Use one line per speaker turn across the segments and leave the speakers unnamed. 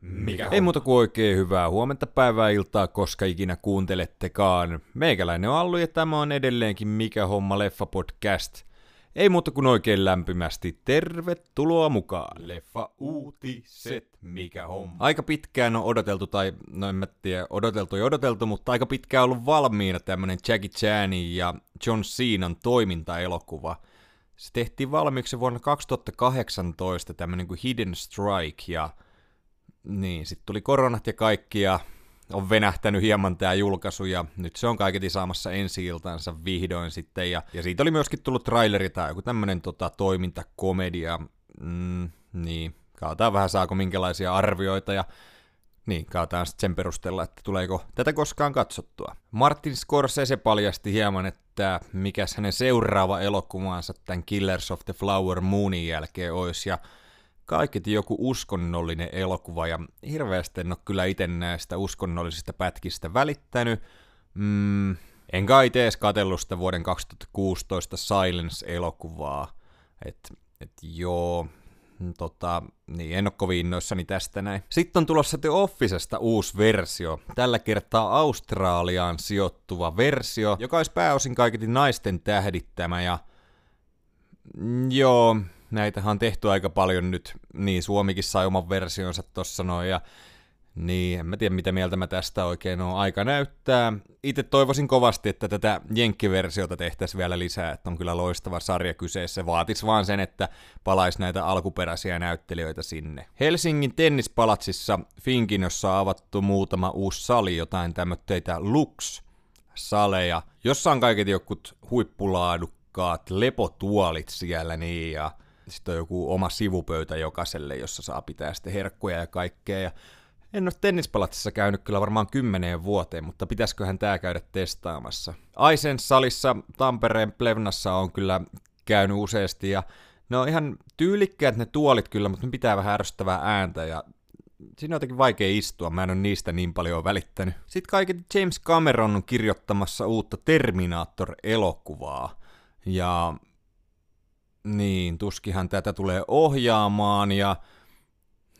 Mikä
Ei muuta kuin oikein hyvää huomenta, päivää, iltaa, koska ikinä kuuntelettekaan. Meikäläinen on Allu ja tämä on edelleenkin Mikä homma leffa podcast. Ei muuta kuin oikein lämpimästi tervetuloa mukaan.
Leffa uutiset, mikä homma?
Aika pitkään on odoteltu, tai no en mä tiedä, odoteltu ja odoteltu, mutta aika pitkään on ollut valmiina tämmönen Jackie Chanin ja John Cenan toimintaelokuva. Se tehtiin valmiiksi vuonna 2018 tämmönen kuin Hidden Strike ja niin, sitten tuli koronat ja kaikki ja on venähtänyt hieman tämä julkaisu ja nyt se on kaiketi saamassa ensi iltansa vihdoin sitten ja, ja siitä oli myöskin tullut traileri tai joku tämmönen tota, toimintakomedia, mm, niin, katsotaan vähän saako minkälaisia arvioita ja niin, katsotaan sitten sen perusteella, että tuleeko tätä koskaan katsottua. Martin Scorsese paljasti hieman, että mikäs hänen seuraava elokuvansa tämän Killers of the Flower Moonin jälkeen olisi, ja kaiketi joku uskonnollinen elokuva, ja hirveästi en ole kyllä itse näistä uskonnollisista pätkistä välittänyt. Mm, en kai edes katsellut sitä vuoden 2016 Silence-elokuvaa. Et, et joo, Tota, niin, en ole kovin innoissani tästä näin. Sitten on tulossa The Officesta uusi versio. Tällä kertaa Australiaan sijoittuva versio, joka olisi pääosin kaiketi naisten tähdittämä ja mm, joo, näitähän on tehty aika paljon nyt. Niin, Suomikin sai oman versionsa tossa noin ja niin, en mä tiedä mitä mieltä mä tästä oikein on. Aika näyttää. Itse toivoisin kovasti, että tätä jenkkiversiota tehtäisiin vielä lisää, että on kyllä loistava sarja kyseessä. Vaatis vaan sen, että palaisi näitä alkuperäisiä näyttelijöitä sinne. Helsingin tennispalatsissa Finkinossa on avattu muutama uusi sali, jotain tämmöitä Lux-saleja, jossa on kaiket jokut huippulaadukkaat lepotuolit siellä niin ja sitten on joku oma sivupöytä jokaiselle, jossa saa pitää sitten herkkuja ja kaikkea. Ja en ole tennispalatsissa käynyt kyllä varmaan kymmeneen vuoteen, mutta pitäisiköhän tää käydä testaamassa. Aisens salissa Tampereen Plevnassa on kyllä käynyt useasti ja ne on ihan tyylikkäät ne tuolit kyllä, mutta ne pitää vähän ärsyttävää ääntä ja siinä on jotenkin vaikea istua, mä en ole niistä niin paljon välittänyt. Sitten kaiketi James Cameron on kirjoittamassa uutta Terminator-elokuvaa ja niin, tuskihan tätä tulee ohjaamaan ja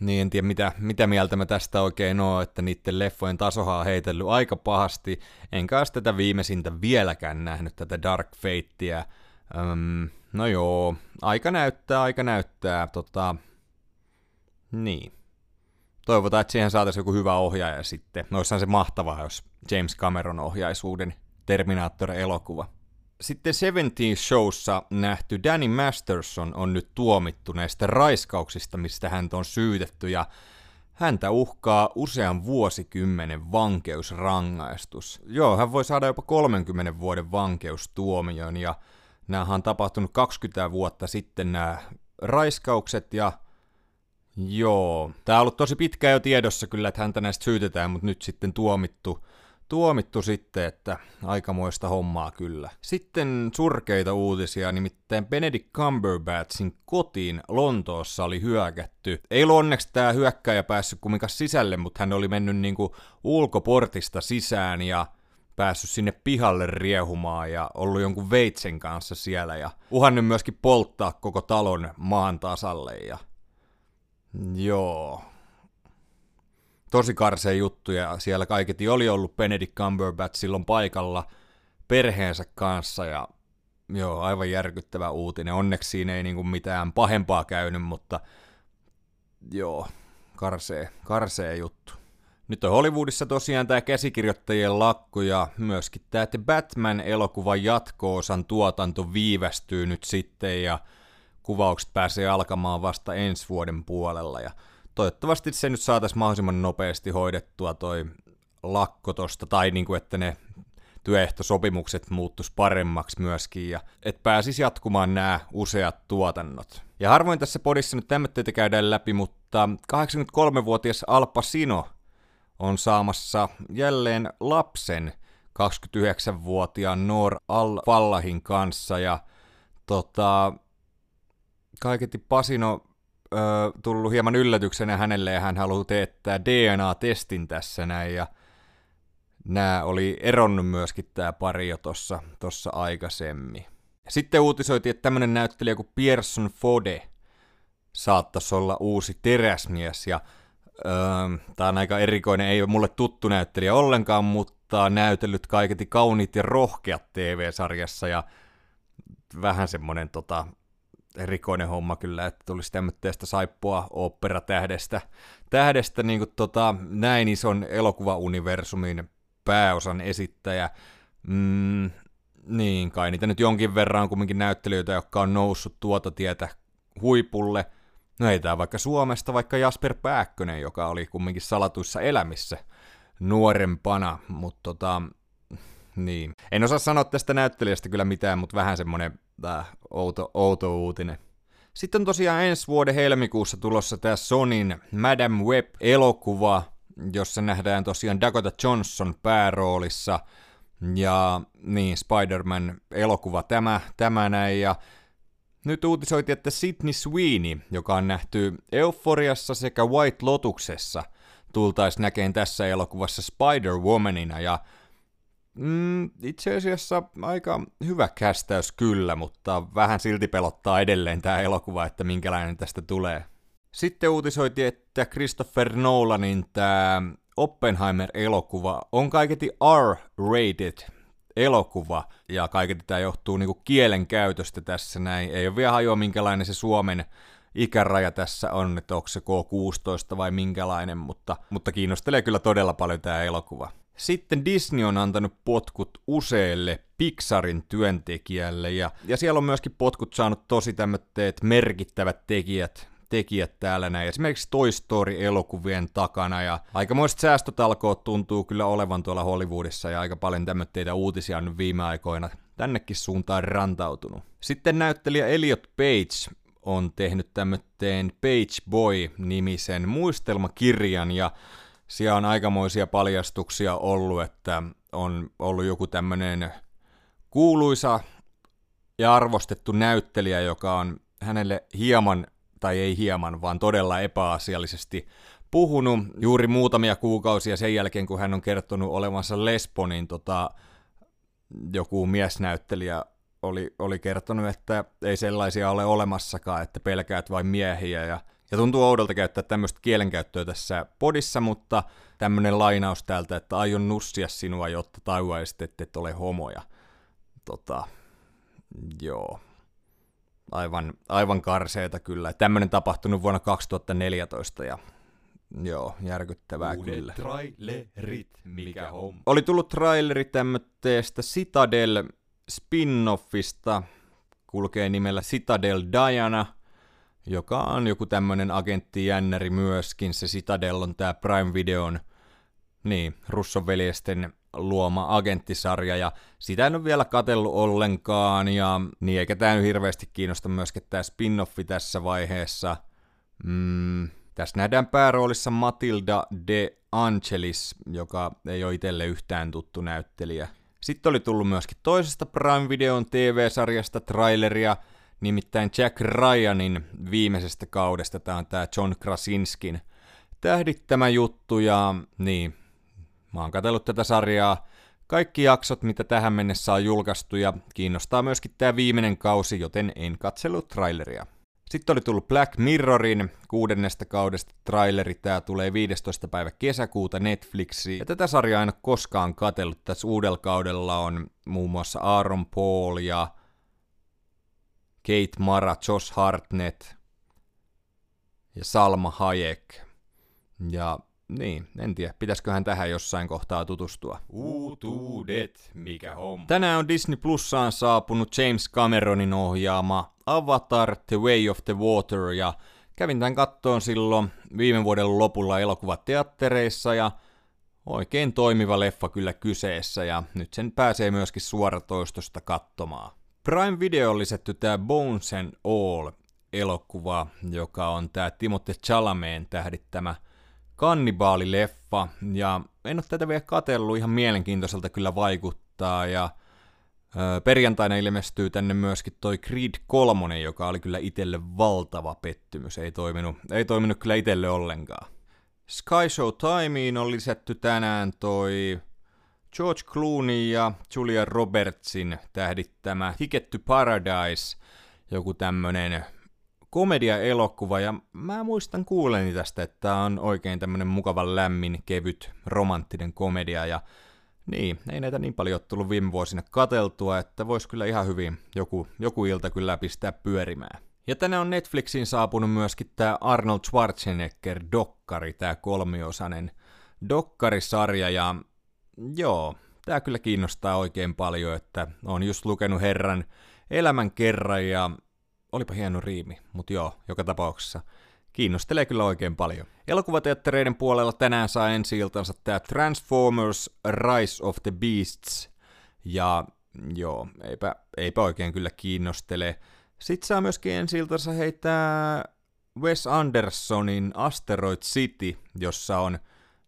niin, en tiedä mitä, mitä mieltä mä tästä oikein oo, että niiden leffojen tasohan on heitellyt aika pahasti. Enkä olisi tätä viimeisintä vieläkään nähnyt, tätä Dark Fatea. Öm, no joo, aika näyttää, aika näyttää. Tota, niin. Toivotaan, että siihen saataisiin joku hyvä ohjaaja sitten. No olisihan se mahtavaa, jos James Cameron ohjaisi uuden Terminator-elokuva. Sitten Seventeen Showssa nähty Danny Masterson on nyt tuomittu näistä raiskauksista, mistä häntä on syytetty, ja häntä uhkaa usean vuosikymmenen vankeusrangaistus. Joo, hän voi saada jopa 30 vuoden vankeustuomion, ja näähän on tapahtunut 20 vuotta sitten nämä raiskaukset, ja joo, tää on ollut tosi pitkään jo tiedossa kyllä, että häntä näistä syytetään, mutta nyt sitten tuomittu tuomittu sitten, että aikamoista hommaa kyllä. Sitten surkeita uutisia, nimittäin Benedict Cumberbatchin kotiin Lontoossa oli hyökätty. Ei ollut onneksi tämä hyökkäjä päässyt kumminkaan sisälle, mutta hän oli mennyt niinku ulkoportista sisään ja päässyt sinne pihalle riehumaan ja ollut jonkun veitsen kanssa siellä ja uhannut myöskin polttaa koko talon maan tasalle ja joo, tosi karsea juttu ja siellä kaiketi oli ollut Benedict Cumberbatch silloin paikalla perheensä kanssa ja joo, aivan järkyttävä uutinen. Onneksi siinä ei niinku mitään pahempaa käynyt, mutta joo, karsee, karsee juttu. Nyt on Hollywoodissa tosiaan tämä käsikirjoittajien lakko ja myöskin tämä The Batman-elokuvan jatko-osan tuotanto viivästyy nyt sitten ja kuvaukset pääsee alkamaan vasta ensi vuoden puolella ja toivottavasti se nyt saataisiin mahdollisimman nopeasti hoidettua toi lakko tosta, tai niinku, että ne työehtosopimukset muuttus paremmaksi myöskin, ja että pääsisi jatkumaan nämä useat tuotannot. Ja harvoin tässä podissa nyt tämmöitä käydään läpi, mutta 83-vuotias Al Pacino on saamassa jälleen lapsen 29-vuotiaan Noor Al-Fallahin kanssa, ja tota, kaiketi Pasino ö, tullut hieman yllätyksenä hänelle ja hän haluaa teettää DNA-testin tässä näin ja nämä oli eronnut myöskin tämä pari jo tossa, tossa aikaisemmin. Sitten uutisoitiin, että tämmönen näyttelijä kuin Pierson Fode saattaisi olla uusi teräsmies. Ja öö, tämä on aika erikoinen, ei ole mulle tuttu näyttelijä ollenkaan, mutta näytellyt kaiketi kauniit ja rohkeat TV-sarjassa ja vähän semmonen tota, erikoinen homma kyllä, että tulisi tämmöistä saippua operatähdestä tähdestä niin kuin, tota, näin ison elokuvauniversumin pääosan esittäjä. Mm, niin, kai niitä nyt jonkin verran on kumminkin näyttelijöitä, jotka on noussut tuota tietä huipulle. No ei tää vaikka Suomesta, vaikka Jasper Pääkkönen, joka oli kumminkin salatuissa elämissä nuorempana, mutta tota, niin. En osaa sanoa tästä näyttelijästä kyllä mitään, mutta vähän semmonen äh, outo, outo uutinen. Sitten tosiaan ensi vuoden helmikuussa tulossa tämä Sonin Madam Web-elokuva, jossa nähdään tosiaan Dakota Johnson pääroolissa. Ja niin, Spider-Man elokuva tämä, tämä näin. Ja nyt uutisoitiin, että Sidney Sweeney, joka on nähty Euforiassa sekä White Lotuksessa, tultaisi näkeen tässä elokuvassa Spider-Womanina. Ja Mm, itse asiassa aika hyvä kästäys kyllä, mutta vähän silti pelottaa edelleen tämä elokuva, että minkälainen tästä tulee. Sitten uutisoitiin, että Christopher Nolanin tämä Oppenheimer-elokuva on kaiketi R-rated elokuva, ja kaiketi tämä johtuu niinku kielen käytöstä tässä näin. Ei ole vielä hajoa, minkälainen se Suomen ikäraja tässä on, että onko se K16 vai minkälainen, mutta, mutta kiinnostelee kyllä todella paljon tämä elokuva. Sitten Disney on antanut potkut useille Pixarin työntekijälle, ja, ja siellä on myöskin potkut saanut tosi tämmöiset merkittävät tekijät, tekijät täällä näin. Esimerkiksi Toy Story-elokuvien takana, ja aikamoiset säästötalkoot tuntuu kyllä olevan tuolla Hollywoodissa, ja aika paljon tämmöitä uutisia on viime aikoina tännekin suuntaan rantautunut. Sitten näyttelijä Elliot Page on tehnyt tämmöteen Page Boy-nimisen muistelmakirjan, ja siellä on aikamoisia paljastuksia ollut, että on ollut joku tämmöinen kuuluisa ja arvostettu näyttelijä, joka on hänelle hieman, tai ei hieman, vaan todella epäasiallisesti puhunut. Juuri muutamia kuukausia sen jälkeen, kun hän on kertonut olevansa lesbo, niin tota, joku miesnäyttelijä oli, oli kertonut, että ei sellaisia ole olemassakaan, että pelkäät vain miehiä, ja ja tuntuu oudolta käyttää tämmöistä kielenkäyttöä tässä podissa, mutta tämmöinen lainaus täältä, että aion nussia sinua, jotta tajuaisit, että et ole homoja. Tota, joo. Aivan, aivan karseeta kyllä. Tämmöinen tapahtunut vuonna 2014 ja Joo, järkyttävää
Uudet
kyllä.
trailerit, mikä on.
Oli tullut traileri tämmöistä Citadel spin-offista, kulkee nimellä Citadel Diana – joka on joku tämmönen agenttijännäri myöskin. Se Citadel on tää Prime Videon, niin, Russon veljesten luoma agenttisarja, ja sitä en ole vielä katellut ollenkaan, ja niin eikä tää nyt hirveästi kiinnosta myöskään tää spin-offi tässä vaiheessa. Mm, tässä nähdään pääroolissa Matilda de Angelis, joka ei ole itselle yhtään tuttu näyttelijä. Sitten oli tullut myöskin toisesta Prime Videon TV-sarjasta traileria, Nimittäin Jack Ryanin viimeisestä kaudesta, tämä on tämä John Krasinskin tähdittämä juttu, ja niin, mä oon katsellut tätä sarjaa, kaikki jaksot, mitä tähän mennessä on julkaistu, ja kiinnostaa myöskin tämä viimeinen kausi, joten en katsellut traileria. Sitten oli tullut Black Mirrorin kuudennesta kaudesta traileri, tämä tulee 15. päivä kesäkuuta Netflixiin. Ja tätä sarjaa en ole koskaan katsellut, tässä uudella kaudella on muun muassa Aaron Paul ja Kate Mara, Josh Hartnett ja Salma Hayek. Ja niin, en tiedä, pitäisiköhän tähän jossain kohtaa tutustua.
Uutuudet, mikä on.
Tänään on Disney Plussaan saapunut James Cameronin ohjaama Avatar The Way of the Water ja kävin tämän kattoon silloin viime vuoden lopulla elokuvateattereissa ja oikein toimiva leffa kyllä kyseessä ja nyt sen pääsee myöskin suoratoistosta katsomaan. Prime Video lisätty tämä Bones and All elokuva, joka on tämä Timothée Chalameen tähdittämä kannibaalileffa, ja en ole tätä vielä katsellut, ihan mielenkiintoiselta kyllä vaikuttaa, ja perjantaina ilmestyy tänne myöskin toi Creed 3, joka oli kyllä itselle valtava pettymys, ei toiminut, ei toiminut kyllä itselle ollenkaan. Sky Show Timeen on lisätty tänään toi George Clooney ja Julia Robertsin tähdittämä Ticket to Paradise, joku tämmönen komedia-elokuva, ja mä muistan kuuleni tästä, että tämä on oikein tämmönen mukavan lämmin, kevyt, romanttinen komedia, ja niin, ei näitä niin paljon ole tullut viime vuosina kateltua, että vois kyllä ihan hyvin joku, joku ilta kyllä pistää pyörimään. Ja tänne on Netflixiin saapunut myöskin tämä Arnold Schwarzenegger-dokkari, tämä kolmiosainen dokkarisarja, ja joo, tämä kyllä kiinnostaa oikein paljon, että on just lukenut Herran elämän kerran, ja olipa hieno riimi, mutta joo, joka tapauksessa kiinnostelee kyllä oikein paljon. Elokuvateattereiden puolella tänään saa ensi iltansa tämä Transformers Rise of the Beasts, ja joo, eipä, eipä oikein kyllä kiinnostele. Sitten saa myöskin ensi iltansa heittää Wes Andersonin Asteroid City, jossa on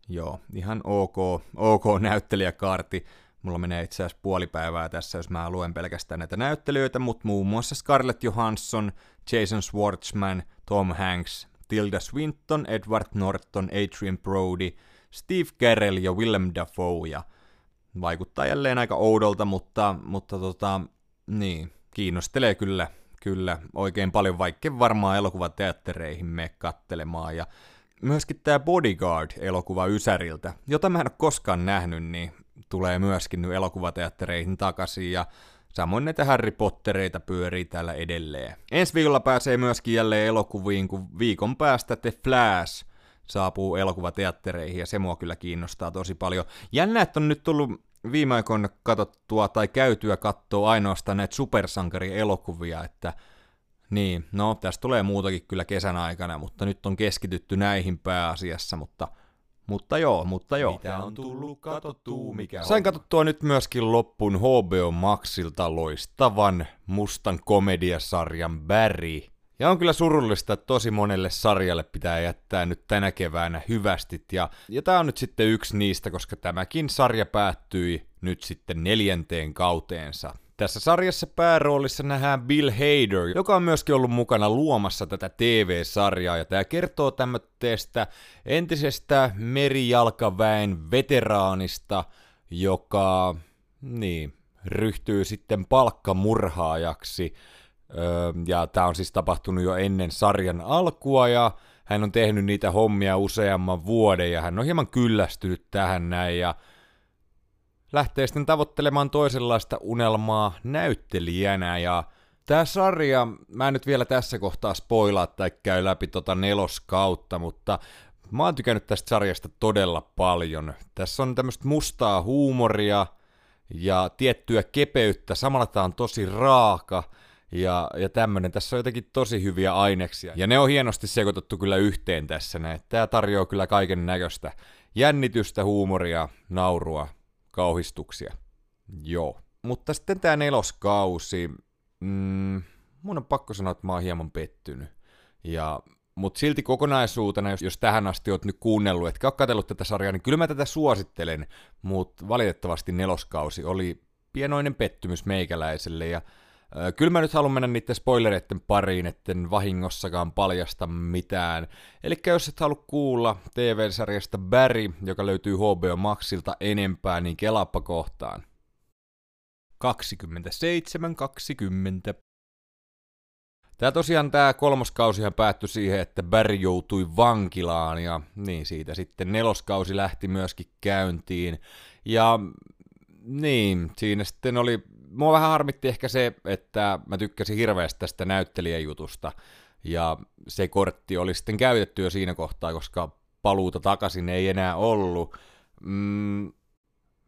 joo, ihan ok, ok näyttelijäkaarti. Mulla menee itse asiassa puoli päivää tässä, jos mä luen pelkästään näitä näyttelijöitä, mutta muun muassa Scarlett Johansson, Jason Schwartzman, Tom Hanks, Tilda Swinton, Edward Norton, Adrian Brody, Steve Carell ja Willem Dafoe. Ja vaikuttaa jälleen aika oudolta, mutta, mutta tota, niin, kiinnostelee kyllä, kyllä oikein paljon, vaikka varmaan elokuvateattereihin me kattelemaan. Ja myöskin tämä Bodyguard-elokuva Ysäriltä, jota mä en ole koskaan nähnyt, niin tulee myöskin nyt elokuvateattereihin takaisin. Ja Samoin näitä Harry Pottereita pyörii täällä edelleen. Ensi viikolla pääsee myöskin jälleen elokuviin, kun viikon päästä The Flash saapuu elokuvateattereihin, ja se mua kyllä kiinnostaa tosi paljon. Jännä, että on nyt tullut viime aikoina katsottua tai käytyä katsoa ainoastaan näitä supersankarielokuvia, että niin, no tästä tulee muutakin kyllä kesän aikana, mutta nyt on keskitytty näihin pääasiassa, mutta mutta joo, mutta joo.
Mitä on tullut katsottua, mikä
Sain katsottua nyt myöskin loppun HBO Maxilta loistavan mustan komediasarjan Barry. Ja on kyllä surullista, että tosi monelle sarjalle pitää jättää nyt tänä keväänä hyvästit. Ja, ja tää on nyt sitten yksi niistä, koska tämäkin sarja päättyi nyt sitten neljänteen kauteensa. Tässä sarjassa pääroolissa nähdään Bill Hader, joka on myöskin ollut mukana luomassa tätä TV-sarjaa, ja tämä kertoo tämmöistä entisestä merijalkaväen veteraanista, joka, niin, ryhtyy sitten palkkamurhaajaksi, öö, ja tämä on siis tapahtunut jo ennen sarjan alkua, ja hän on tehnyt niitä hommia useamman vuoden, ja hän on hieman kyllästynyt tähän näin, ja lähtee sitten tavoittelemaan toisenlaista unelmaa näyttelijänä ja Tämä sarja, mä en nyt vielä tässä kohtaa spoilaa tai käy läpi tota neloskautta, mutta mä oon tykännyt tästä sarjasta todella paljon. Tässä on tämmöistä mustaa huumoria ja tiettyä kepeyttä, samalla tää on tosi raaka ja, ja tämmönen. Tässä on jotenkin tosi hyviä aineksia. Ja ne on hienosti sekoitettu kyllä yhteen tässä. Tää tarjoaa kyllä kaiken näköistä jännitystä, huumoria, naurua, kauhistuksia. Joo. Mutta sitten tämä neloskausi, mm, mun on pakko sanoa, että mä oon hieman pettynyt. Ja mutta silti kokonaisuutena, jos, jos tähän asti oot nyt kuunnellut, etkä ole katsellut tätä sarjaa, niin kyllä mä tätä suosittelen, mutta valitettavasti neloskausi oli pienoinen pettymys meikäläiselle, ja Kyllä mä nyt haluan mennä niiden spoilereiden pariin, etten vahingossakaan paljasta mitään. Eli jos et halua kuulla TV-sarjasta Barry, joka löytyy HBO Maxilta enempää, niin kelappa kohtaan. 27.20 Tämä tosiaan tämä kolmoskausihan päättyi siihen, että Barry joutui vankilaan ja niin siitä sitten neloskausi lähti myöskin käyntiin. Ja niin, siinä sitten oli mua vähän harmitti ehkä se, että mä tykkäsin hirveästi tästä näyttelijäjutusta, ja se kortti oli sitten käytetty jo siinä kohtaa, koska paluuta takaisin ei enää ollut. Mm,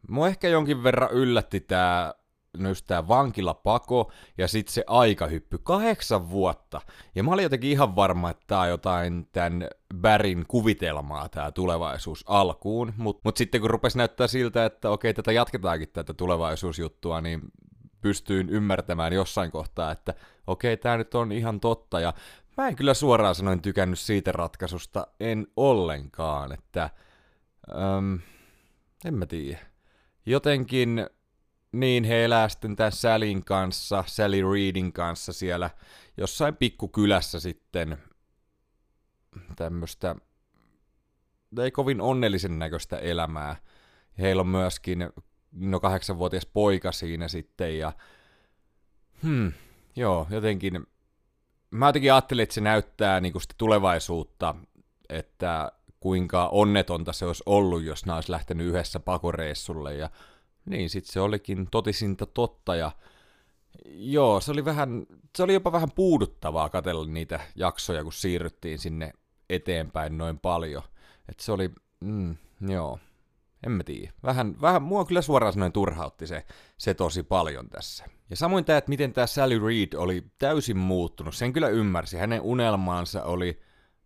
mua ehkä jonkin verran yllätti tämä no just tää vankilapako ja sitten se aikahyppy. Kahdeksan vuotta. Ja mä olin jotenkin ihan varma, että tää on jotain tämän Bärin kuvitelmaa tää tulevaisuus alkuun. Mutta mut sitten kun rupesi näyttää siltä, että okei, tätä jatketaankin tätä tulevaisuusjuttua, niin pystyin ymmärtämään jossain kohtaa, että okei, tämä nyt on ihan totta, ja mä en kyllä suoraan sanoin tykännyt siitä ratkaisusta, en ollenkaan, että äm, en mä tiedä. Jotenkin niin he elää sitten tämän Salin kanssa, Sally Reedin kanssa siellä jossain pikkukylässä sitten tämmöistä ei kovin onnellisen näköistä elämää. Heillä on myöskin no kahdeksanvuotias poika siinä sitten ja hmm, joo, jotenkin mä jotenkin ajattelin, että se näyttää niin kuin sitä tulevaisuutta, että kuinka onnetonta se olisi ollut, jos nämä olisi lähtenyt yhdessä pakoreissulle, ja niin sitten se olikin totisinta totta, ja joo, se oli vähän, se oli jopa vähän puuduttavaa katella niitä jaksoja, kun siirryttiin sinne eteenpäin noin paljon. että se oli, mm, joo, en mä tiedä. Vähän, vähän, mua kyllä suoraan sanoen turhautti se, se tosi paljon tässä. Ja samoin tämä, että miten tämä Sally Reed oli täysin muuttunut, sen kyllä ymmärsi. Hänen unelmaansa oli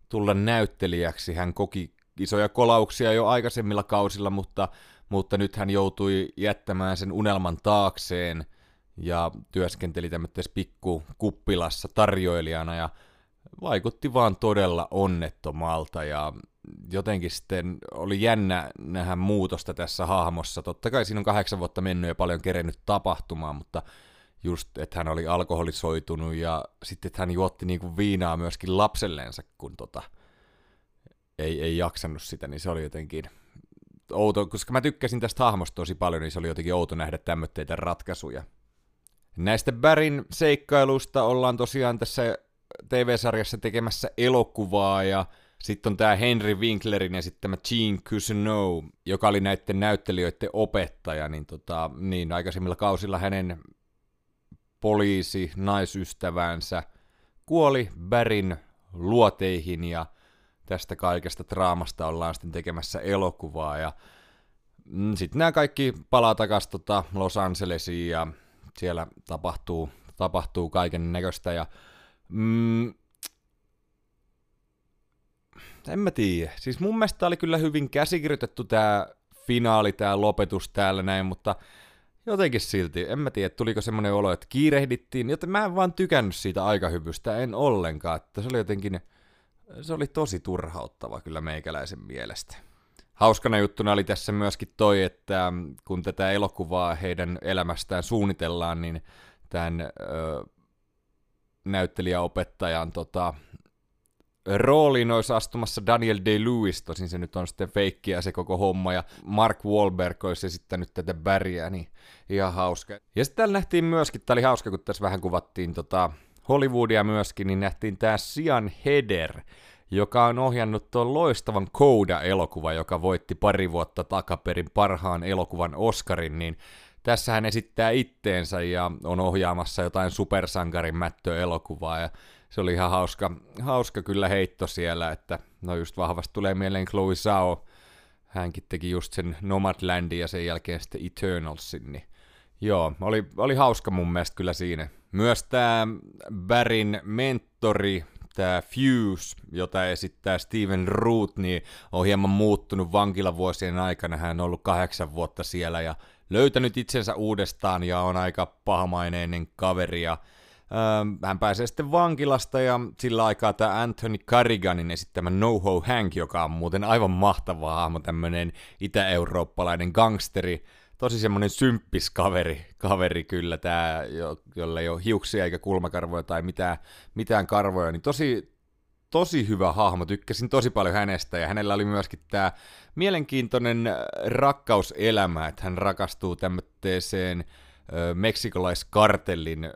tulla näyttelijäksi. Hän koki isoja kolauksia jo aikaisemmilla kausilla, mutta, mutta nyt hän joutui jättämään sen unelman taakseen ja työskenteli tämmöisessä pikku kuppilassa tarjoilijana ja vaikutti vaan todella onnettomalta ja jotenkin sitten oli jännä nähdä muutosta tässä hahmossa. Totta kai siinä on kahdeksan vuotta mennyt ja paljon kerennyt tapahtumaan, mutta just, että hän oli alkoholisoitunut ja sitten, että hän juotti niinku viinaa myöskin lapselleensa, kun tota, ei, ei jaksanut sitä, niin se oli jotenkin outo, koska mä tykkäsin tästä hahmosta tosi paljon, niin se oli jotenkin outo nähdä tämmöitä ratkaisuja. Näistä Bärin seikkailusta ollaan tosiaan tässä TV-sarjassa tekemässä elokuvaa, ja sitten on tämä Henry Winklerin esittämä Jean Cousineau, joka oli näiden näyttelijöiden opettaja, niin, tota, niin aikaisemmilla kausilla hänen poliisi, naisystävänsä, kuoli Bärin luoteihin ja tästä kaikesta draamasta ollaan sitten tekemässä elokuvaa. Ja mm, sitten nämä kaikki palaa takaisin tota Los Angelesiin ja siellä tapahtuu, tapahtuu kaiken näköistä. Ja mm, en mä tiedä. Siis mun mielestä oli kyllä hyvin käsikirjoitettu tämä finaali, tämä lopetus täällä näin, mutta jotenkin silti, en mä tiedä, tuliko semmoinen olo, että kiirehdittiin, joten mä en vaan tykännyt siitä aikahyvystä, en ollenkaan, että se oli jotenkin, se oli tosi turhauttava kyllä meikäläisen mielestä. Hauskana juttuna oli tässä myöskin toi, että kun tätä elokuvaa heidän elämästään suunnitellaan, niin tämän ö, näyttelijäopettajan tota, rooliin olisi astumassa Daniel Day-Lewis, tosin se nyt on sitten feikkiä se koko homma, ja Mark Wahlberg olisi esittänyt tätä Barryä, niin ihan hauska. Ja sitten täällä nähtiin myöskin, tää oli hauska, kun tässä vähän kuvattiin tota Hollywoodia myöskin, niin nähtiin tämä Sian Heder, joka on ohjannut tuon loistavan Coda-elokuva, joka voitti pari vuotta takaperin parhaan elokuvan Oscarin, niin tässä hän esittää itteensä ja on ohjaamassa jotain supersankarin mättöelokuvaa, ja se oli ihan hauska, hauska kyllä heitto siellä, että no just vahvasti tulee mieleen Chloe Zhao, hänkin teki just sen Nomadlandin ja sen jälkeen sitten Eternalsin, niin joo, oli, oli hauska mun mielestä kyllä siinä. Myös tämä Barin mentori, tämä Fuse, jota esittää Steven Root, niin on hieman muuttunut vankilavuosien aikana. Hän on ollut kahdeksan vuotta siellä ja löytänyt itsensä uudestaan ja on aika pahamaineinen kaveri ja hän pääsee sitten vankilasta ja sillä aikaa tämä Anthony Carriganin esittämä No-Ho Hank, joka on muuten aivan mahtava hahmo, tämmöinen itä-eurooppalainen gangsteri, tosi semmoinen symppis kaveri, kaveri kyllä, tämä, jolle ei ole hiuksia eikä kulmakarvoja tai mitään, mitään karvoja, niin tosi, tosi hyvä hahmo, tykkäsin tosi paljon hänestä, ja hänellä oli myöskin tämä mielenkiintoinen rakkauselämä, että hän rakastuu tämmöiseen meksikolaiskartellin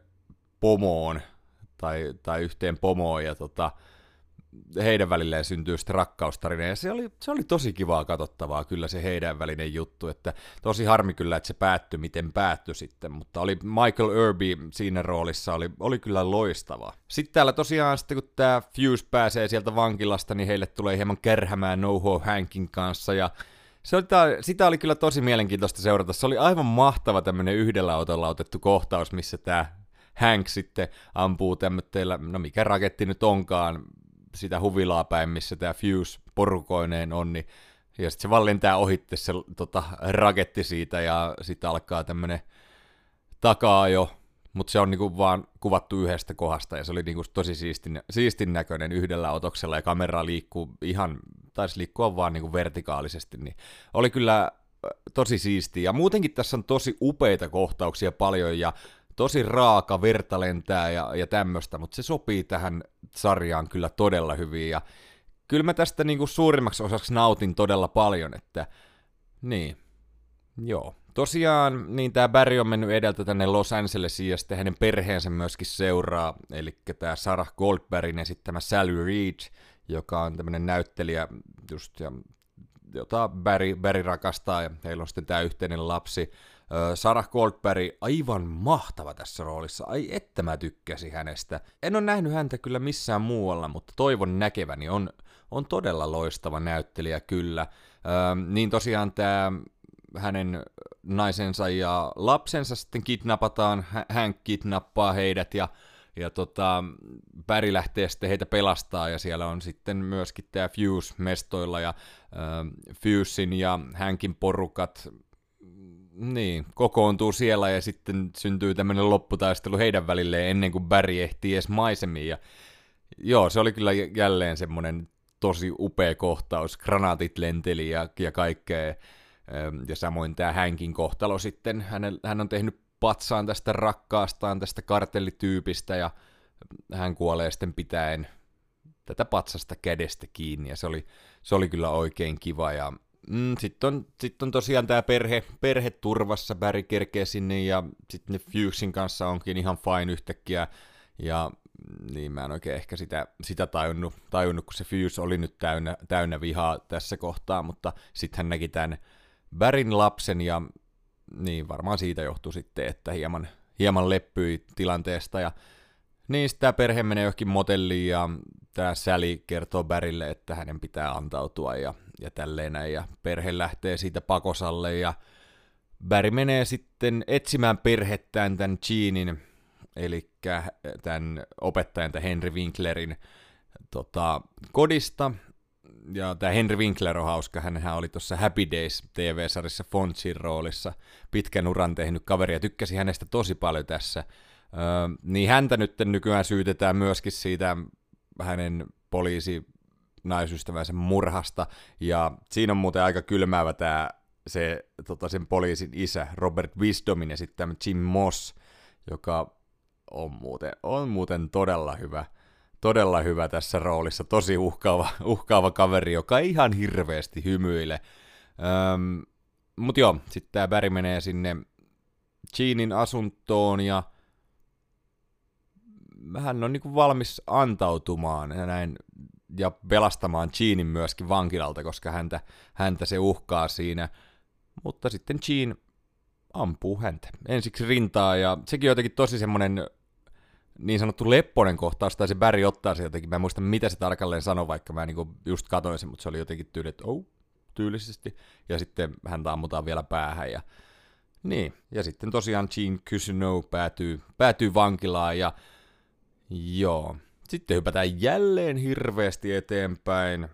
pomoon tai, tai yhteen pomoon ja tota, heidän välilleen syntyy sitten rakkaustarina, ja se oli, se oli tosi kivaa katsottavaa kyllä se heidän välinen juttu, että tosi harmi kyllä, että se päättyi miten päättyi sitten, mutta oli Michael Irby siinä roolissa, oli, oli kyllä loistava. Sitten täällä tosiaan sitten kun tämä Fuse pääsee sieltä vankilasta, niin heille tulee hieman kerhämään No Hankin kanssa, ja se oli, sitä oli kyllä tosi mielenkiintoista seurata. Se oli aivan mahtava tämmöinen yhdellä autolla otettu kohtaus, missä tämä Hank sitten ampuu tämmöisellä, no mikä raketti nyt onkaan, sitä huvilaa päin, missä tämä Fuse porukoineen on, niin ja sitten se vaan lentää ohitte se tota, raketti siitä, ja sitten alkaa tämmönen takaa jo, mutta se on niinku vaan kuvattu yhdestä kohdasta, ja se oli niinku tosi siistin, siistin näköinen yhdellä otoksella, ja kamera liikkuu ihan, taisi liikkua vaan niinku vertikaalisesti, niin oli kyllä tosi siistiä. Ja muutenkin tässä on tosi upeita kohtauksia paljon, ja tosi raaka, verta lentää ja, ja tämmöistä, mutta se sopii tähän sarjaan kyllä todella hyvin ja kyllä mä tästä niinku suurimmaksi osaksi nautin todella paljon, että niin, joo, Tosiaan, niin tämä Barry on mennyt edeltä tänne Los Angelesiin ja sitten hänen perheensä myöskin seuraa, eli tämä Sarah Goldbergin esittämä Sally Reed, joka on tämmöinen näyttelijä just, ja, jota Barry, Barry rakastaa, ja heillä on sitten tämä yhteinen lapsi. Sarah Goldberg, aivan mahtava tässä roolissa. Ai että mä tykkäsin hänestä. En ole nähnyt häntä kyllä missään muualla, mutta toivon näkeväni. On, on todella loistava näyttelijä kyllä. Öö, niin tosiaan tämä hänen naisensa ja lapsensa sitten kidnapataan, hän kidnappaa heidät ja, ja tota, Barry lähtee sitten heitä pelastaa ja siellä on sitten myöskin tämä Fuse mestoilla ja äh, Fusein ja hänkin porukat niin, kokoontuu siellä ja sitten syntyy tämmöinen lopputaistelu heidän välilleen ennen kuin Barry ehtii edes maisemiin. Ja joo, se oli kyllä jälleen semmoinen tosi upea kohtaus, granaatit lenteli ja, ja kaikkea. Ja samoin tämä hänkin kohtalo sitten, hän, hän on tehnyt patsaan tästä rakkaastaan, tästä kartellityypistä, ja hän kuolee sitten pitäen tätä patsasta kädestä kiinni, ja se oli, se oli kyllä oikein kiva, ja mm, sitten on, sit on tosiaan tämä perhe, perhe turvassa, Barry kerkee sinne, ja sitten ne Fusein kanssa onkin ihan fine yhtäkkiä, ja niin mä en oikein ehkä sitä, sitä tajunnut, tajunnut, kun se Fuse oli nyt täynnä, täynnä vihaa tässä kohtaa, mutta sitten hän näki tämän Bärin lapsen ja niin varmaan siitä johtuu sitten, että hieman, hieman leppyi tilanteesta. Ja niin tämä perhe menee johonkin motelliin ja tämä Sally kertoo Bärille, että hänen pitää antautua ja, ja tälleen näin. Ja perhe lähtee siitä pakosalle ja Barry menee sitten etsimään perhettään tämän Jeanin, eli tämän opettajan, tämän Henry Winklerin tota, kodista, ja tämä Henry Winkler on hauska, hän oli tuossa Happy Days TV-sarjassa Fonchin roolissa, pitkän uran tehnyt kaveri, ja tykkäsi hänestä tosi paljon tässä. Öö, niin häntä nyt nykyään syytetään myöskin siitä hänen poliisi naisystävänsä murhasta, ja siinä on muuten aika kylmäävä tämä se, tota, sen poliisin isä, Robert Wisdomin esittämä Jim Moss, joka on muuten, on muuten todella hyvä – todella hyvä tässä roolissa, tosi uhkaava, uhkaava kaveri, joka ei ihan hirveästi hymyile. Öm, mut joo, sitten tämä Barry menee sinne Jeanin asuntoon ja hän on niinku valmis antautumaan ja näin ja pelastamaan Jeanin myöskin vankilalta, koska häntä, häntä se uhkaa siinä. Mutta sitten Jean ampuu häntä. Ensiksi rintaa ja sekin on jotenkin tosi semmonen niin sanottu lepponen kohtaus, tai se Barry ottaa se jotenkin, mä en muista mitä se tarkalleen sanoi, vaikka mä niinku just katoin sen, mutta se oli jotenkin tyyli, että oh, tyylisesti, ja sitten hän ammutaan vielä päähän, ja niin, ja sitten tosiaan Jean Cousineau päätyy, päätyy vankilaan, ja joo, sitten hypätään jälleen hirveästi eteenpäin,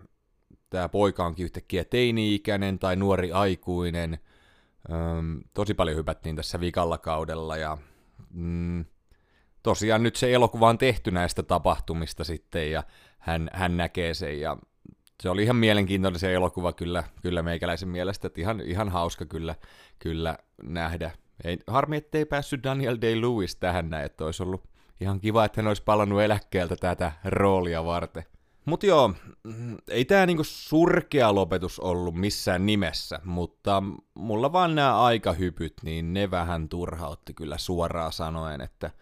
tämä poika onkin yhtäkkiä teini-ikäinen tai nuori aikuinen, Öm, tosi paljon hypättiin tässä vikalla kaudella, ja mm, tosiaan nyt se elokuva on tehty näistä tapahtumista sitten ja hän, hän näkee sen ja se oli ihan mielenkiintoinen se elokuva kyllä, kyllä meikäläisen mielestä, että ihan, ihan hauska kyllä, kyllä nähdä. Ei, harmi, ettei päässyt Daniel Day-Lewis tähän näin, että olisi ollut ihan kiva, että hän olisi palannut eläkkeeltä tätä roolia varten. Mutta joo, ei tämä niinku surkea lopetus ollut missään nimessä, mutta mulla vaan nämä aikahypyt, niin ne vähän turhautti kyllä suoraan sanoen, että –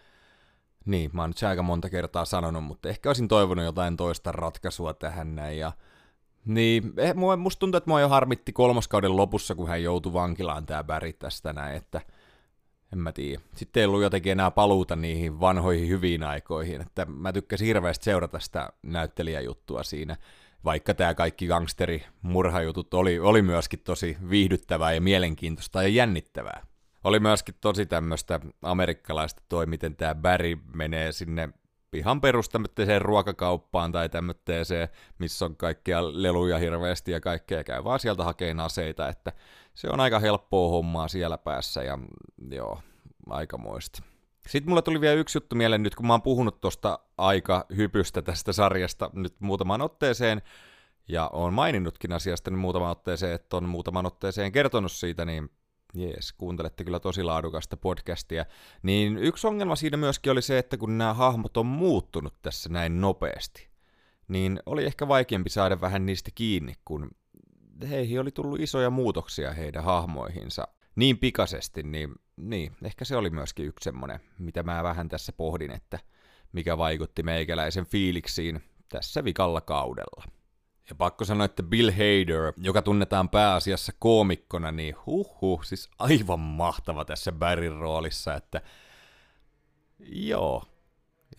niin, mä oon nyt aika monta kertaa sanonut, mutta ehkä olisin toivonut jotain toista ratkaisua tähän näin. Ja... Niin, eh, musta tuntuu, että mua jo harmitti kolmoskauden lopussa, kun hän joutui vankilaan tää Barry tästä näin, että en mä tiedä. Sitten ei ollut jotenkin enää paluuta niihin vanhoihin hyviin aikoihin, että mä tykkäsin hirveästi seurata sitä näyttelijäjuttua siinä, vaikka tämä kaikki gangsteri murhajutut oli, oli myöskin tosi viihdyttävää ja mielenkiintoista ja jännittävää oli myöskin tosi tämmöistä amerikkalaista toi, miten tämä Barry menee sinne ihan perustamatteeseen ruokakauppaan tai tämmöiseen, missä on kaikkia leluja hirveästi ja kaikkea, käy vaan sieltä hakeen aseita, että se on aika helppoa hommaa siellä päässä ja joo, aikamoista. Sitten mulle tuli vielä yksi juttu mieleen nyt, kun mä oon puhunut tuosta aika hypystä tästä sarjasta nyt muutamaan otteeseen, ja on maininnutkin asiasta nyt muutamaan otteeseen, että on muutamaan otteeseen kertonut siitä, niin Jees, kuuntelette kyllä tosi laadukasta podcastia. Niin yksi ongelma siinä myöskin oli se, että kun nämä hahmot on muuttunut tässä näin nopeasti, niin oli ehkä vaikeampi saada vähän niistä kiinni, kun heihin oli tullut isoja muutoksia heidän hahmoihinsa. niin pikaisesti, niin, niin ehkä se oli myöskin yksi semmoinen, mitä mä vähän tässä pohdin, että mikä vaikutti meikäläisen fiiliksiin tässä vikalla kaudella. Ja pakko sanoa, että Bill Hader, joka tunnetaan pääasiassa koomikkona, niin huh huh, siis aivan mahtava tässä Barryn roolissa, että joo.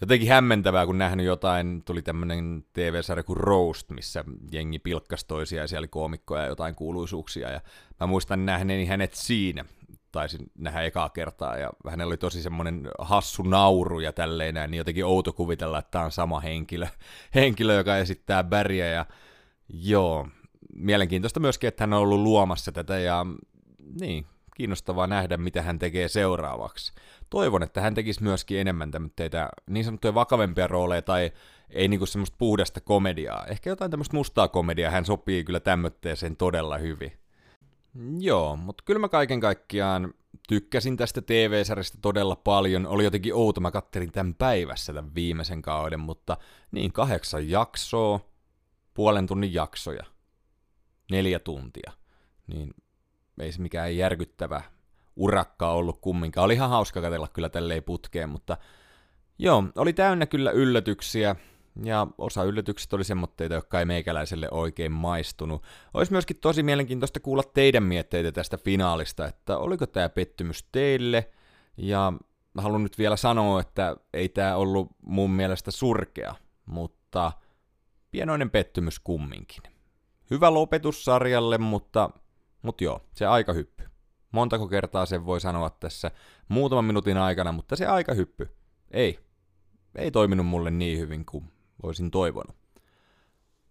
Jotenkin hämmentävää, kun nähnyt jotain, tuli tämmönen TV-sarja kuin Roast, missä jengi pilkkas toisia ja siellä oli koomikkoja ja jotain kuuluisuuksia. Ja mä muistan nähneeni hänet siinä, taisin nähdä ekaa kertaa, ja hänellä oli tosi semmoinen hassu nauru ja tälleen näin, niin jotenkin outo kuvitella, että tämä on sama henkilö, henkilö joka esittää Bäriä, ja Joo, mielenkiintoista myöskin, että hän on ollut luomassa tätä ja niin, kiinnostavaa nähdä, mitä hän tekee seuraavaksi. Toivon, että hän tekisi myöskin enemmän tämmöitä niin sanottuja vakavempia rooleja tai ei niinku semmoista puhdasta komediaa. Ehkä jotain tämmöistä mustaa komediaa, hän sopii kyllä tämmöitteeseen todella hyvin. Joo, mutta kyllä mä kaiken kaikkiaan tykkäsin tästä TV-sarjasta todella paljon. Oli jotenkin outo, mä kattelin tämän päivässä tämän viimeisen kauden, mutta niin kahdeksan jaksoa, puolen tunnin jaksoja, neljä tuntia, niin ei se mikään järkyttävä urakka ollut kumminkaan. Oli ihan hauska katella kyllä tälleen putkeen, mutta joo, oli täynnä kyllä yllätyksiä, ja osa yllätyksistä oli semmoitteita, jotka ei meikäläiselle oikein maistunut. Olisi myöskin tosi mielenkiintoista kuulla teidän mietteitä tästä finaalista, että oliko tämä pettymys teille, ja haluan nyt vielä sanoa, että ei tämä ollut mun mielestä surkea, mutta pienoinen pettymys kumminkin. Hyvä lopetus sarjalle, mutta, mutta joo, se aika hyppy. Montako kertaa sen voi sanoa tässä muutaman minuutin aikana, mutta se aika hyppy. Ei. Ei toiminut mulle niin hyvin kuin voisin toivonut.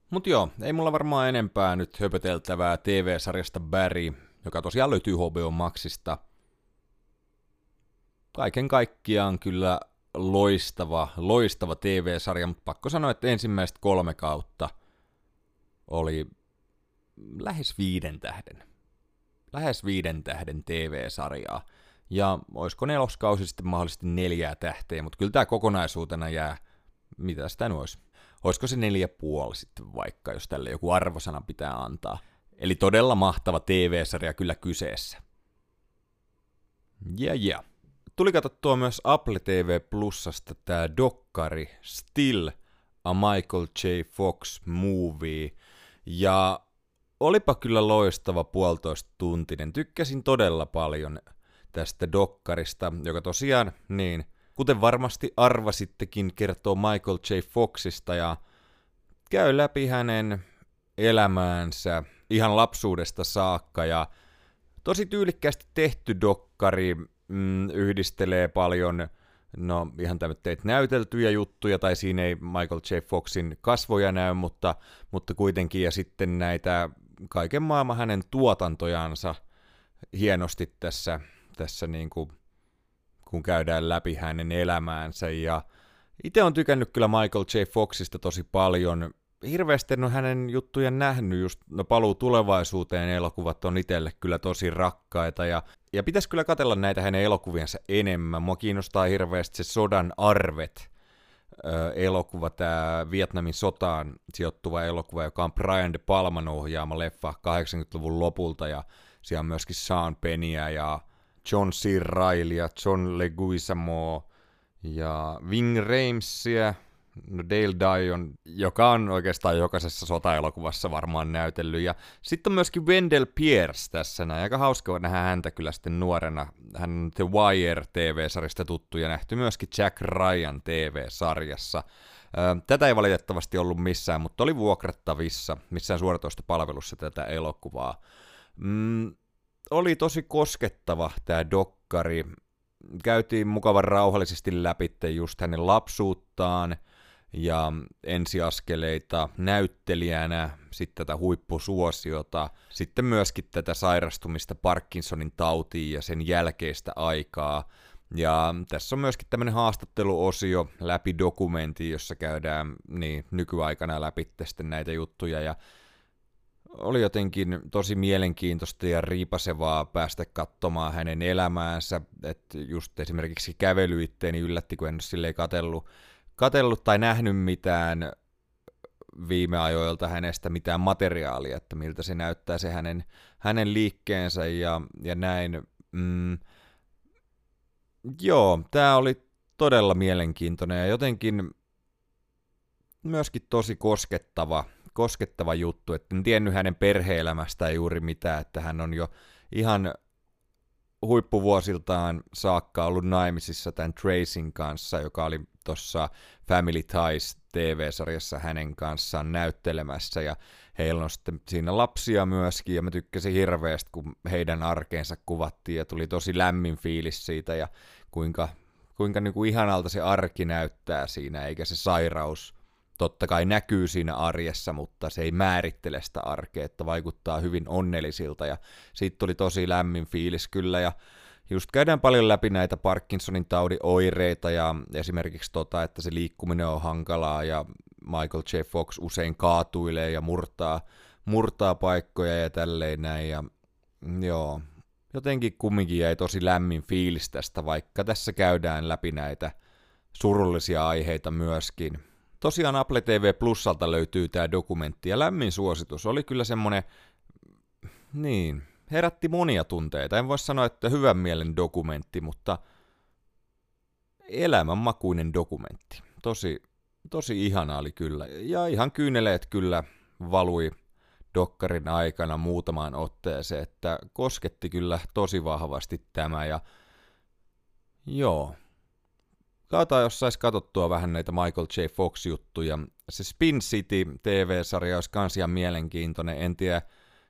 Mut joo, ei mulla varmaan enempää nyt höpöteltävää TV-sarjasta Barry, joka tosiaan löytyy HBO Maxista. Kaiken kaikkiaan kyllä loistava, loistava TV-sarja, mutta pakko sanoa, että ensimmäiset kolme kautta oli lähes viiden tähden. Lähes viiden tähden TV-sarjaa. Ja olisiko neloskausi sitten mahdollisesti neljää tähteä, mutta kyllä tämä kokonaisuutena jää, mitä sitä nyt olisi. Olisiko se neljä puoli sitten vaikka, jos tälle joku arvosana pitää antaa. Eli todella mahtava TV-sarja kyllä kyseessä. Ja yeah, yeah tuli katsottua myös Apple TV Plusasta tämä dokkari Still a Michael J. Fox Movie. Ja olipa kyllä loistava puolitoista tuntinen. Tykkäsin todella paljon tästä dokkarista, joka tosiaan, niin, kuten varmasti arvasittekin, kertoo Michael J. Foxista ja käy läpi hänen elämäänsä ihan lapsuudesta saakka ja tosi tyylikkäästi tehty dokkari, mm, yhdistelee paljon no ihan tämmöitä näyteltyjä juttuja, tai siinä ei Michael J. Foxin kasvoja näy, mutta, mutta kuitenkin, ja sitten näitä kaiken maailman hänen tuotantojansa hienosti tässä, tässä niin kuin, kun käydään läpi hänen elämäänsä, ja itse on tykännyt kyllä Michael J. Foxista tosi paljon, hirveästi en ole hänen juttujen nähnyt, just no paluu tulevaisuuteen elokuvat on itselle kyllä tosi rakkaita, ja, ja pitäisi kyllä katella näitä hänen elokuviensa enemmän. Mua kiinnostaa hirveästi se Sodan arvet, elokuva, tämä Vietnamin sotaan sijoittuva elokuva, joka on Brian De Palman ohjaama leffa 80-luvun lopulta, ja siellä on myöskin Sean Pennyä ja John C. Reilly ja John Leguizamo ja Ving Ramesia, no Dale Dion, joka on oikeastaan jokaisessa sotaelokuvassa varmaan näytellyt. Ja sitten on myöskin Wendell Pierce tässä näin. Aika hauska nähdä häntä kyllä sitten nuorena. Hän on The Wire TV-sarjasta tuttu ja nähty myöskin Jack Ryan TV-sarjassa. Tätä ei valitettavasti ollut missään, mutta oli vuokrattavissa missään suoratoista palvelussa tätä elokuvaa. Mm, oli tosi koskettava tämä dokkari. Käytiin mukavan rauhallisesti läpi just hänen lapsuuttaan – ja ensiaskeleita näyttelijänä, sitten tätä huippusuosiota, sitten myöskin tätä sairastumista Parkinsonin tautiin ja sen jälkeistä aikaa. Ja tässä on myöskin tämmöinen haastatteluosio läpi dokumentin, jossa käydään niin, nykyaikana läpi sitten näitä juttuja ja oli jotenkin tosi mielenkiintoista ja riipasevaa päästä katsomaan hänen elämäänsä, että just esimerkiksi kävely itteeni yllätti, kun en ole silleen katsellut katellut tai nähnyt mitään viime ajoilta hänestä mitään materiaalia, että miltä se näyttää se hänen, hänen liikkeensä ja, ja näin. Mm, joo, tämä oli todella mielenkiintoinen ja jotenkin myöskin tosi koskettava, koskettava juttu, että en tiennyt hänen perheelämästään juuri mitään, että hän on jo ihan huippuvuosiltaan saakka ollut naimisissa tämän Tracing kanssa, joka oli tuossa Family Ties TV-sarjassa hänen kanssaan näyttelemässä, ja heillä on sitten siinä lapsia myöskin, ja mä tykkäsin hirveästi, kun heidän arkeensa kuvattiin, ja tuli tosi lämmin fiilis siitä, ja kuinka, kuinka niin kuin ihanalta se arki näyttää siinä, eikä se sairaus totta kai näkyy siinä arjessa, mutta se ei määrittele sitä arkea, että vaikuttaa hyvin onnellisilta ja siitä tuli tosi lämmin fiilis kyllä ja just käydään paljon läpi näitä Parkinsonin taudin oireita ja esimerkiksi tota, että se liikkuminen on hankalaa ja Michael J. Fox usein kaatuilee ja murtaa, murtaa paikkoja ja tälleen näin ja joo, jotenkin kumminkin jäi tosi lämmin fiilis tästä, vaikka tässä käydään läpi näitä surullisia aiheita myöskin. Tosiaan Apple TV Plusalta löytyy tämä dokumentti ja lämmin suositus. Oli kyllä semmonen, niin, herätti monia tunteita. En voi sanoa, että hyvän mielen dokumentti, mutta elämänmakuinen dokumentti. Tosi, tosi ihana oli kyllä. Ja ihan kyyneleet kyllä valui dokkarin aikana muutamaan otteeseen, että kosketti kyllä tosi vahvasti tämä ja joo, Kaataa, jos saisi katsottua vähän näitä Michael J. Fox-juttuja. Se Spin City TV-sarja olisi kans ihan mielenkiintoinen. En tiedä,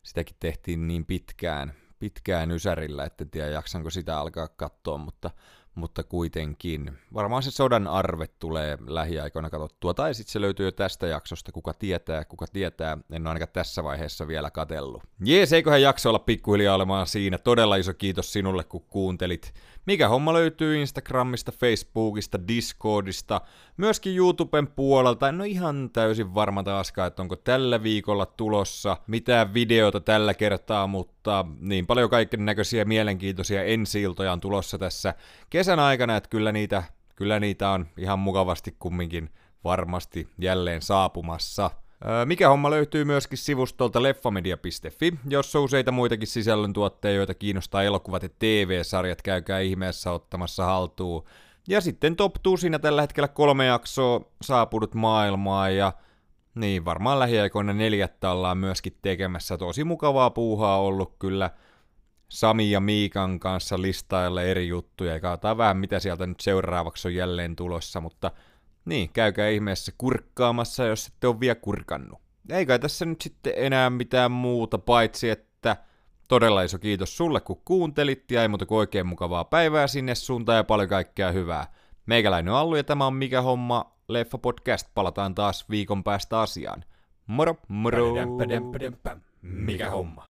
sitäkin tehtiin niin pitkään, pitkään ysärillä, että en tiedä jaksanko sitä alkaa katsoa, mutta mutta kuitenkin. Varmaan se sodan arve tulee lähiaikoina katsottua, tai sitten se löytyy jo tästä jaksosta, kuka tietää, kuka tietää, en ole ainakaan tässä vaiheessa vielä katellut. Jees, eiköhän jakso olla pikkuhiljaa olemaan siinä. Todella iso kiitos sinulle, kun kuuntelit. Mikä homma löytyy Instagramista, Facebookista, Discordista, myöskin YouTuben puolelta. En ole ihan täysin varma taaskaan, että onko tällä viikolla tulossa mitään videota tällä kertaa, mutta niin paljon kaiken näköisiä mielenkiintoisia ensiiltoja on tulossa tässä kesän aikana, että kyllä niitä, kyllä niitä on ihan mukavasti kumminkin varmasti jälleen saapumassa. Mikä homma löytyy myöskin sivustolta leffamedia.fi, jossa useita muitakin sisällöntuotteita, joita kiinnostaa elokuvat ja TV-sarjat, käykää ihmeessä ottamassa haltuun. Ja sitten toptuu siinä tällä hetkellä kolme jaksoa saapunut maailmaa ja niin varmaan lähiaikoina neljättä ollaan myöskin tekemässä. Tosi mukavaa puuhaa ollut kyllä Sami ja Miikan kanssa listaille eri juttuja ja katsotaan vähän mitä sieltä nyt seuraavaksi on jälleen tulossa, mutta niin, käykää ihmeessä kurkkaamassa, jos ette ole vielä kurkannut. Eikä tässä nyt sitten enää mitään muuta, paitsi että todella iso kiitos sulle, kun kuuntelit, ja ei muuta kuin oikein mukavaa päivää sinne suuntaan ja paljon kaikkea hyvää. Meikäläinen on Allu ja tämä on Mikä Homma, Leffa Podcast. Palataan taas viikon päästä asiaan. Moro, moro!
Mikä homma?